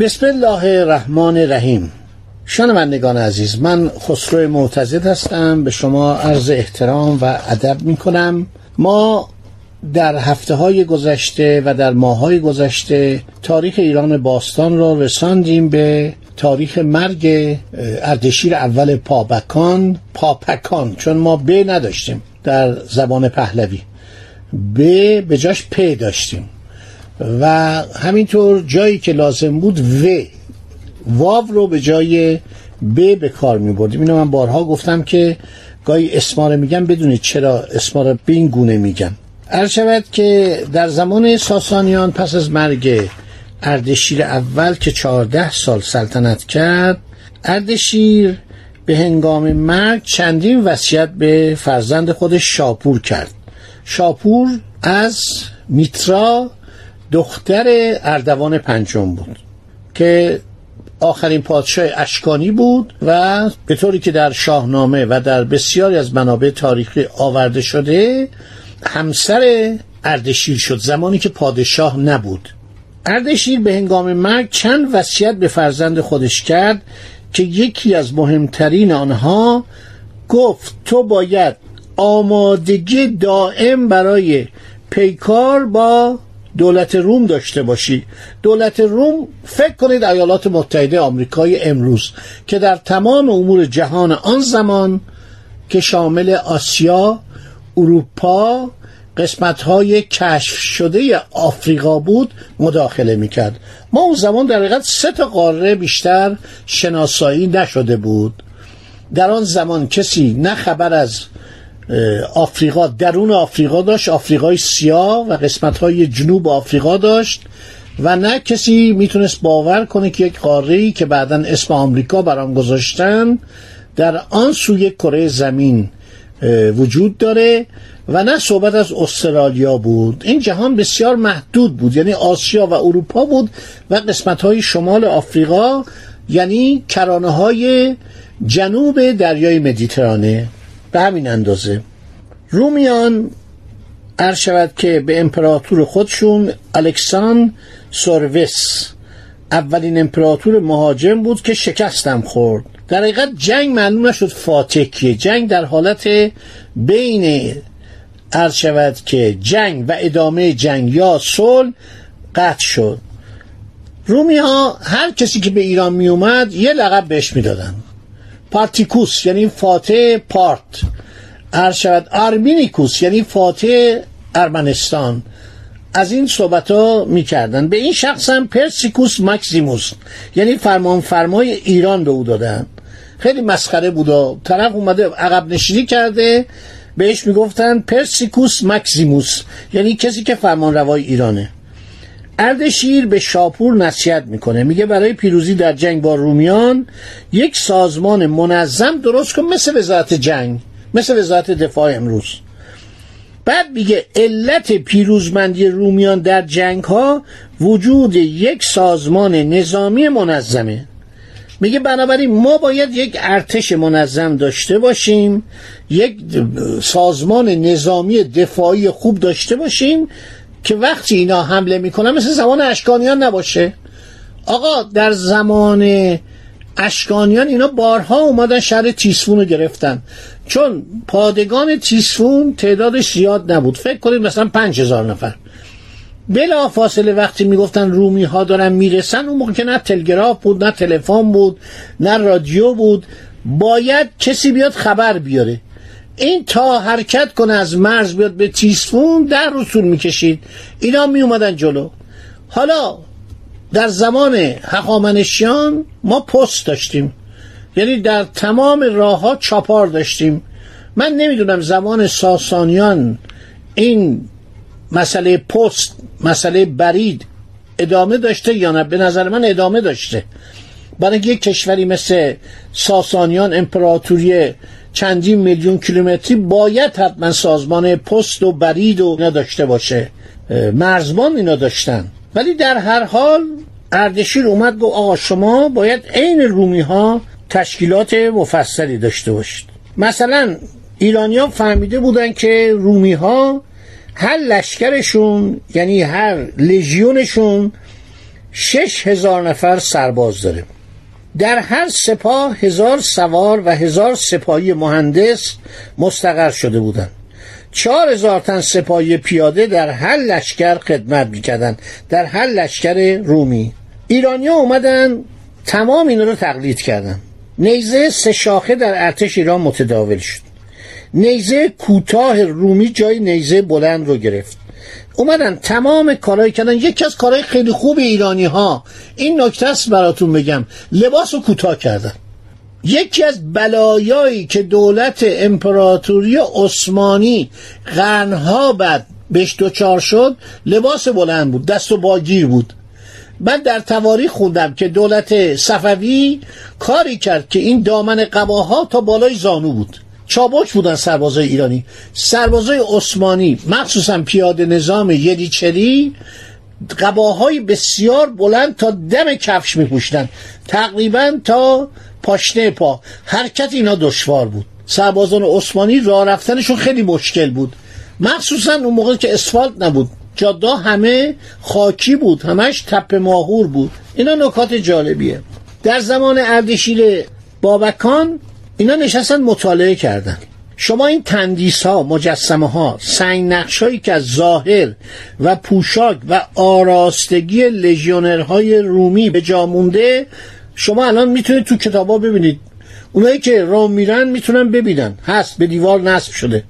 بسم الله الرحمن الرحیم. شنوندگان عزیز من خسرو معتزد هستم. به شما عرض احترام و ادب می کنم ما در هفته های گذشته و در ماه های گذشته تاریخ ایران باستان را رساندیم به تاریخ مرگ اردشیر اول پابکان پاپکان چون ما ب نداشتیم در زبان پهلوی. ب به جاش پ داشتیم. و همینطور جایی که لازم بود و. واو رو به جای ب به کار می بردیم. اینو من بارها گفتم که گاهی اسما میگم بدونید چرا اسما رو به این گونه میگم. عرض شود که در زمان ساسانیان پس از مرگ اردشیر اول که چهارده سال سلطنت کرد اردشیر به هنگام مرگ چندین وصیت به فرزند خودش شاپور کرد. شاپور از میترا دختر اردوان پنجم بود که آخرین پادشاه اشکانی بود و به طوری که در شاهنامه و در بسیاری از منابع تاریخی آورده شده همسر اردشیر شد زمانی که پادشاه نبود. اردشیر به هنگام مرگ چند وصیت به فرزند خودش کرد که یکی از مهمترین آنها گفت تو باید آمادگی دائم برای پیکار با دولت روم داشته باشی. دولت روم فکر کنید ایالات متحده آمریکای امروز که در تمام امور جهان آن زمان که شامل آسیا اروپا قسمت های کشف شده آفریقا بود مداخله می‌کرد. ما اون زمان در حقیقت سه تا قاره بیشتر شناسایی نشده بود. در آن زمان کسی نه خبر از آفریقا درون آفریقا داشت آفریقای سیاه و قسمت های جنوب آفریقا داشت و نه کسی می‌تونست باور کنه که یک قاره که بعدا اسم آمریکا برام گذاشتن در آن سوی کره زمین وجود داره و نه صحبت از استرالیا بود. این جهان بسیار محدود بود یعنی آسیا و اروپا بود و قسمت های شمال آفریقا یعنی کرانه های جنوب دریای مدیترانه. به همین اندازه. رومیان عرض شود که به امپراتور خودشون الکسان سوروس اولین امپراتور مهاجم بود که شکستم خورد. در حقیقت جنگ معلوم نشد فاتح کیه جنگ در حالت بین عرض شود که جنگ و ادامه جنگ یا صلح قطع شد. رومی ها هر کسی که به ایران می اومد یه لقب بهش می‌دادن. پارتیکوس یعنی فاتح پارت. عرض شود یعنی فاتح ارمنستان. از این صحبت ها می کردن. به این شخص هم پرسیکوس مکسیموس یعنی فرمان فرمای ایران به او دادن. خیلی مسخره بود طرف اومده عقب نشینی کرده. بهش می‌گفتن پرسیکوس مکسیموس یعنی کسی که فرمان روای ایرانه. اردشیر به شاپور نصیحت می‌کنه. میگه برای پیروزی در جنگ با رومیان یک سازمان منظم درست کن مثل وزارت جنگ مثل وزارت دفاع امروز. بعد میگه علت پیروزمندی رومیان در جنگ ها وجود یک سازمان نظامی منظمه. میگه بنابراین ما باید یک ارتش منظم داشته باشیم یک سازمان نظامی دفاعی خوب داشته باشیم که وقتی اینا حمله می‌کنن مثل زمان اشکانیان نباشه. آقا در زمان اشکانیان اینا بارها اومدن شهر تیسفون رو گرفتن. چون پادگان تیسفون تعدادش زیاد نبود. فکر کنید مثلا پنج هزار نفر. بلا فاصله وقتی می‌گفتن رومی ها دارن می‌رسن اون موقع که نه تلگراف بود نه تلفن بود نه رادیو بود باید کسی بیاد خبر بیاره. این تا حرکت کنه از مرز بیاد به تیسفون در رسول می‌کشید. اینا می اومدن جلو. حالا در زمان هخامنشیان ما پست داشتیم. یعنی در تمام راه ها چاپار داشتیم. من نمی‌دونم زمان ساسانیان این مسئله پست مسئله برید ادامه داشته یا نه؟ به نظر من ادامه داشته. برای یک کشوری مثل ساسانیان امپراتوری چندین میلیون کیلومتری باید حتما سازمان پست و برید و اینا داشته باشه. مرزبان اینا داشتن. ولی در هر حال اردشیر اومد گفت آقا شما باید عین رومی ها تشکیلات مفصلی داشته باشید. مثلا ایرانیا فهمیده بودن که رومی ها هر لشکرشون یعنی هر لژیونشون شش هزار نفر سرباز داره. در هر سپاه هزار سوار و هزار سپاهی مهندس مستقر شده بودند. چهار هزار تن سپاهی پیاده در هر لشکر خدمت می‌کردن در هر لشکر رومی. ایرانیا اومدن تمام این رو تقلید کردن. نیزه سه شاخه در ارتش ایران متداول شد. نیزه کوتاه رومی جای نیزه بلند رو گرفت. اومدن تمام کارهای کردن. یکی از کارهای خیلی خوب ایرانی ها این نکته است براتون بگم. لباس رو کوتاه کردن. یکی از بلایایی که دولت امپراتوری عثمانی قرنها بعد بهش دوچار شد لباس بلند بود دست و باگیر بود. من در تواریخ خوندم که دولت صفوی کاری کرد که این دامن قباها تا بالای زانو بود. چابک بودن سربازای ایرانی. سربازای عثمانی مخصوصا پیاده نظام یدیچری قباهای بسیار بلند تا دم کفش میپوشتن تقریبا تا پاشنه پا. حرکت اینا دشوار بود. سربازان عثمانی راه رفتنشون خیلی مشکل بود. مخصوصا اون موقع که اسفالت نبود. جاده همه خاکی بود. همش تپه ماهور بود. اینا نکات جالبیه. در زمان اردشیر بابکان اینا نشستن مطالعه کردن. شما این تندیس ها مجسمه ها سنگ نقش هایی که از ظاهر و پوشاک و آراستگی لژیونرهای رومی به جا مونده شما الان می‌تونید تو کتابا ببینید. اونایی که رام میرن می‌تونن ببینن. هست به دیوار نصب شده.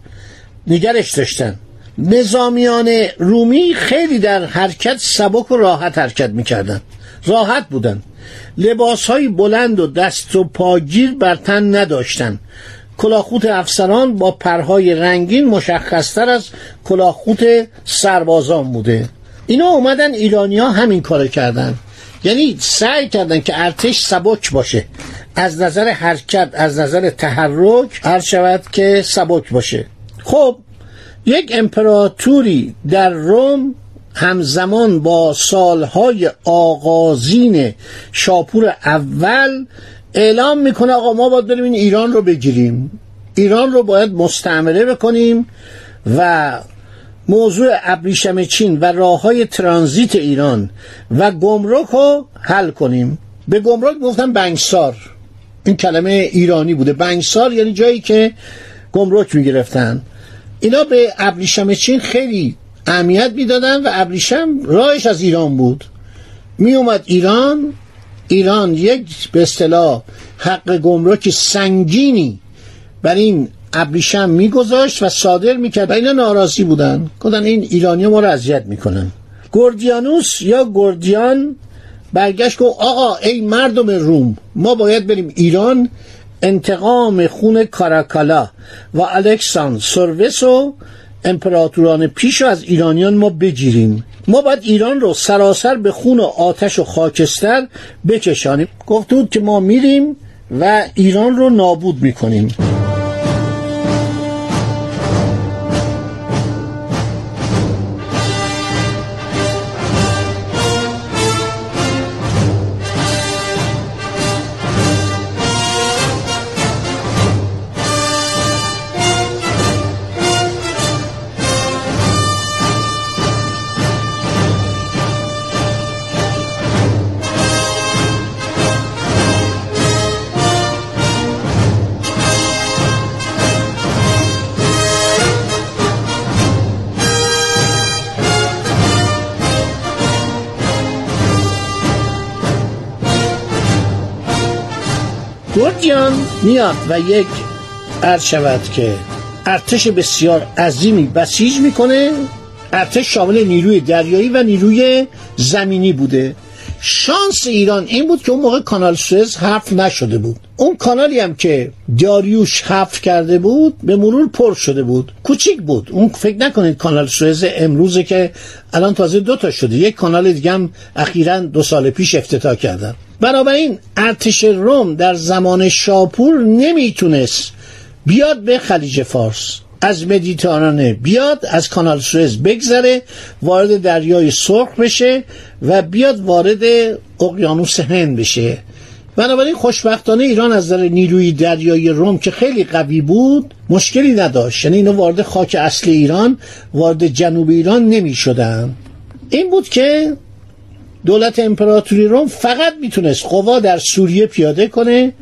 نگرش داشتن. نظامیان رومی خیلی در حرکت سبک و راحت حرکت می‌کردن. راحت بودن. لباس های بلند و دست و پاگیر بر تن نداشتن. کلاخوت افسران با پرهای رنگین مشخصتر از کلاخوت سربازان بوده. اینا اومدن ایرانیا همین کار کردن. یعنی سعی کردن که ارتش سبک باشه. از نظر حرکت از نظر تحرک هر شود که سبک باشه. خب یک امپراتوری در روم همزمان با سالهای آغازین شاپور اول اعلام می‌کنه آقا ما باید بریم این ایران رو بگیریم. ایران رو باید مستعمره بکنیم و موضوع ابریشم چین و راه های ترانزیت ایران و گمرک رو حل کنیم. به گمرک گفتن بنگسار. این کلمه ایرانی بوده. بنگسار یعنی جایی که گمرک می‌گرفتن. اینا به ابریشم چین خیلی اهمیت می‌دادن و ابریشم راهش از ایران بود. می اومد ایران ایران یک به اصطلاح حق گمرک سنگینی بر این ابریشم میگذاشت و صادر می‌کرد. و اینا ناراضی بودن. گفتن این ایرانی ما رو اذیت می‌کنن. گردیانوس یا گردیان برگشت گفت آقا ای مردم روم ما باید بریم ایران. انتقام خون کاراکالا و الکسان سروس و امپراتوران پیش از ایرانیان ما بگیریم. ما باید ایران رو سراسر به خون و آتش و خاکستر بکشانیم. گفت بود که ما میریم و ایران رو نابود می‌کنیم. گردیان میاد و یک عرض شود که ارتش بسیار عظیمی بسیج می‌کنه. ارتش شامل نیروی دریایی و نیروی زمینی بوده. شانس ایران این بود که اون موقع کانال سوئز حرف نشده بود. اون کانالی هم که داریوش حفر کرده بود به مرور پر شده بود. کوچیک بود. اون فکر نکنید کانال سوئز امروزه که الان تازه دو تا شده. یک کانال دیگه هم اخیرا دو سال پیش افتتاح کردن. بنابراین ارتش روم در زمان شاپور نمی‌تونست بیاد به خلیج فارس. از مدیترانه بیاد از کانال سوئز بگذره وارد دریای سرخ بشه و بیاد وارد اقیانوس هند بشه. بنابراین خوشبختانه ایران از نظر نیروی دریایی روم که خیلی قوی بود مشکلی نداشت. یعنی اینو وارد خاک اصل ایران وارد جنوب ایران نمی شدن. این بود که دولت امپراتوری روم فقط می‌تونست قوا در سوریه پیاده کنه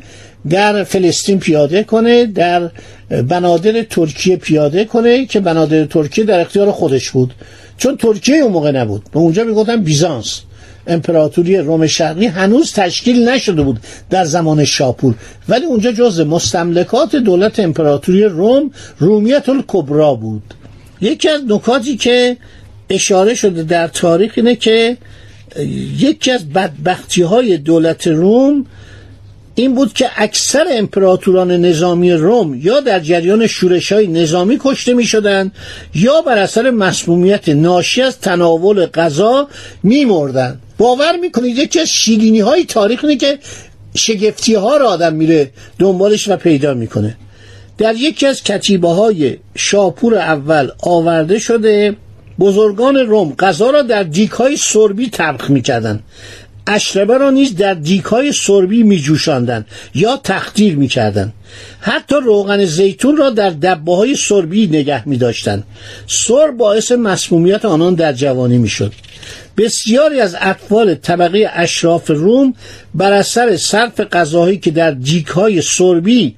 در فلسطین پیاده کنه در بنادر ترکیه پیاده کنه که بنادر ترکیه در اختیار خودش بود. چون ترکیه اون موقع نبود. به اونجا می‌گفتن بیزانس. امپراتوری روم شرقی هنوز تشکیل نشده بود در زمان شاپور. ولی اونجا جز مستملکات دولت امپراتوری روم رومیت الکبرا بود. یکی از نکاتی که اشاره شده در تاریخ اینه که یکی از بدبختی های دولت روم این بود که اکثر امپراتوران نظامی روم یا در جریان شورش های نظامی کشته می شدن یا بر اثر مسمومیت ناشی از تناول غذا می مردن. باور می کنید یکی از شیرینی های تاریخ اینه که شگفتی ها را آدم میره دنبالش و پیدا می‌کنه در یکی از کتیبه های شاپور اول آورده شده بزرگان روم غذا را در دیک های سربی طبخ می‌کردن اشربه را نیز در دیکای سربی می جوشاندن یا تخدیر می کردن. حتی روغن زیتون را در دبه های سربی نگه می داشتن. سر باعث مسمومیت آنان در جوانی می شد. بسیاری از اطفال طبقه اشراف روم بر اثر صرف غذاهایی که در دیکهای سربی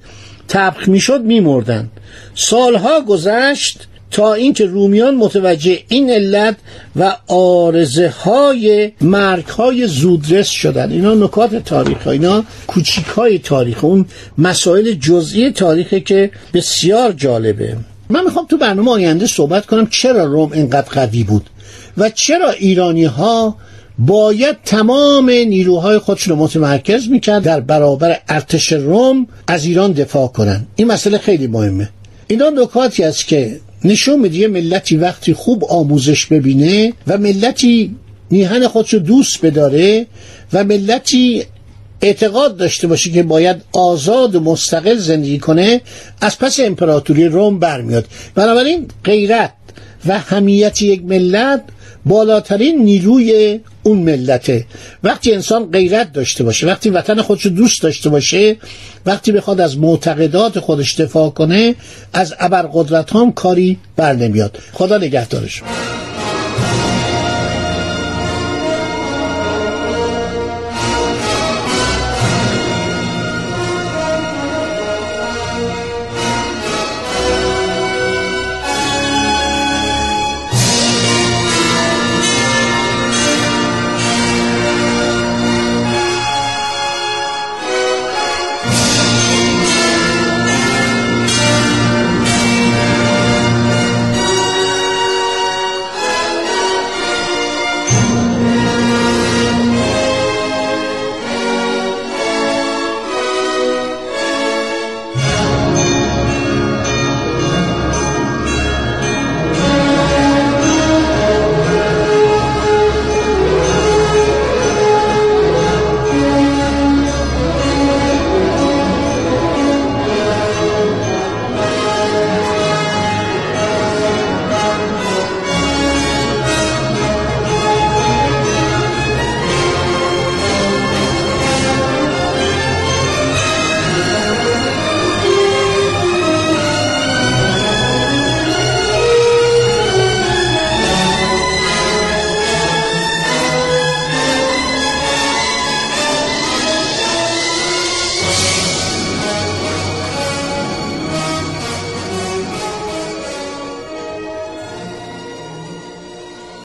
طبخ می‌شد میمردند سالها گذشت تا اینکه رومیان متوجه این علت و آرزه های مرگ های زودرس شدن. اینا نکات تاریخ اینا کوچیک های تاریخ. اون مسائل جزئی تاریخه که بسیار جالبه. من می‌خوام تو برنامه آینده صحبت کنم چرا روم اینقدر قوی بود و چرا ایرانی ها باید تمام نیروهای خودشون رو متمرکز می‌کرد در برابر ارتش روم از ایران دفاع کنن. این مسئله خیلی مهمه. اینا نکاتی است که نشون میده یه ملتی وقتی خوب آموزش ببینه و ملتی میهن خودش رو دوست بداره و ملتی اعتقاد داشته باشه که باید آزاد و مستقل زندگی کنه از پس امپراتوری روم برمیاد. بنابراین غیرت و همیت یک ملت بالاترین نیروی اون ملته. وقتی انسان غیرت داشته باشه وقتی وطن خودش دوست داشته باشه وقتی بخواد از معتقدات خودش دفاع کنه از ابرقدرت هم کاری بر نمیاد. خدا نگهدارش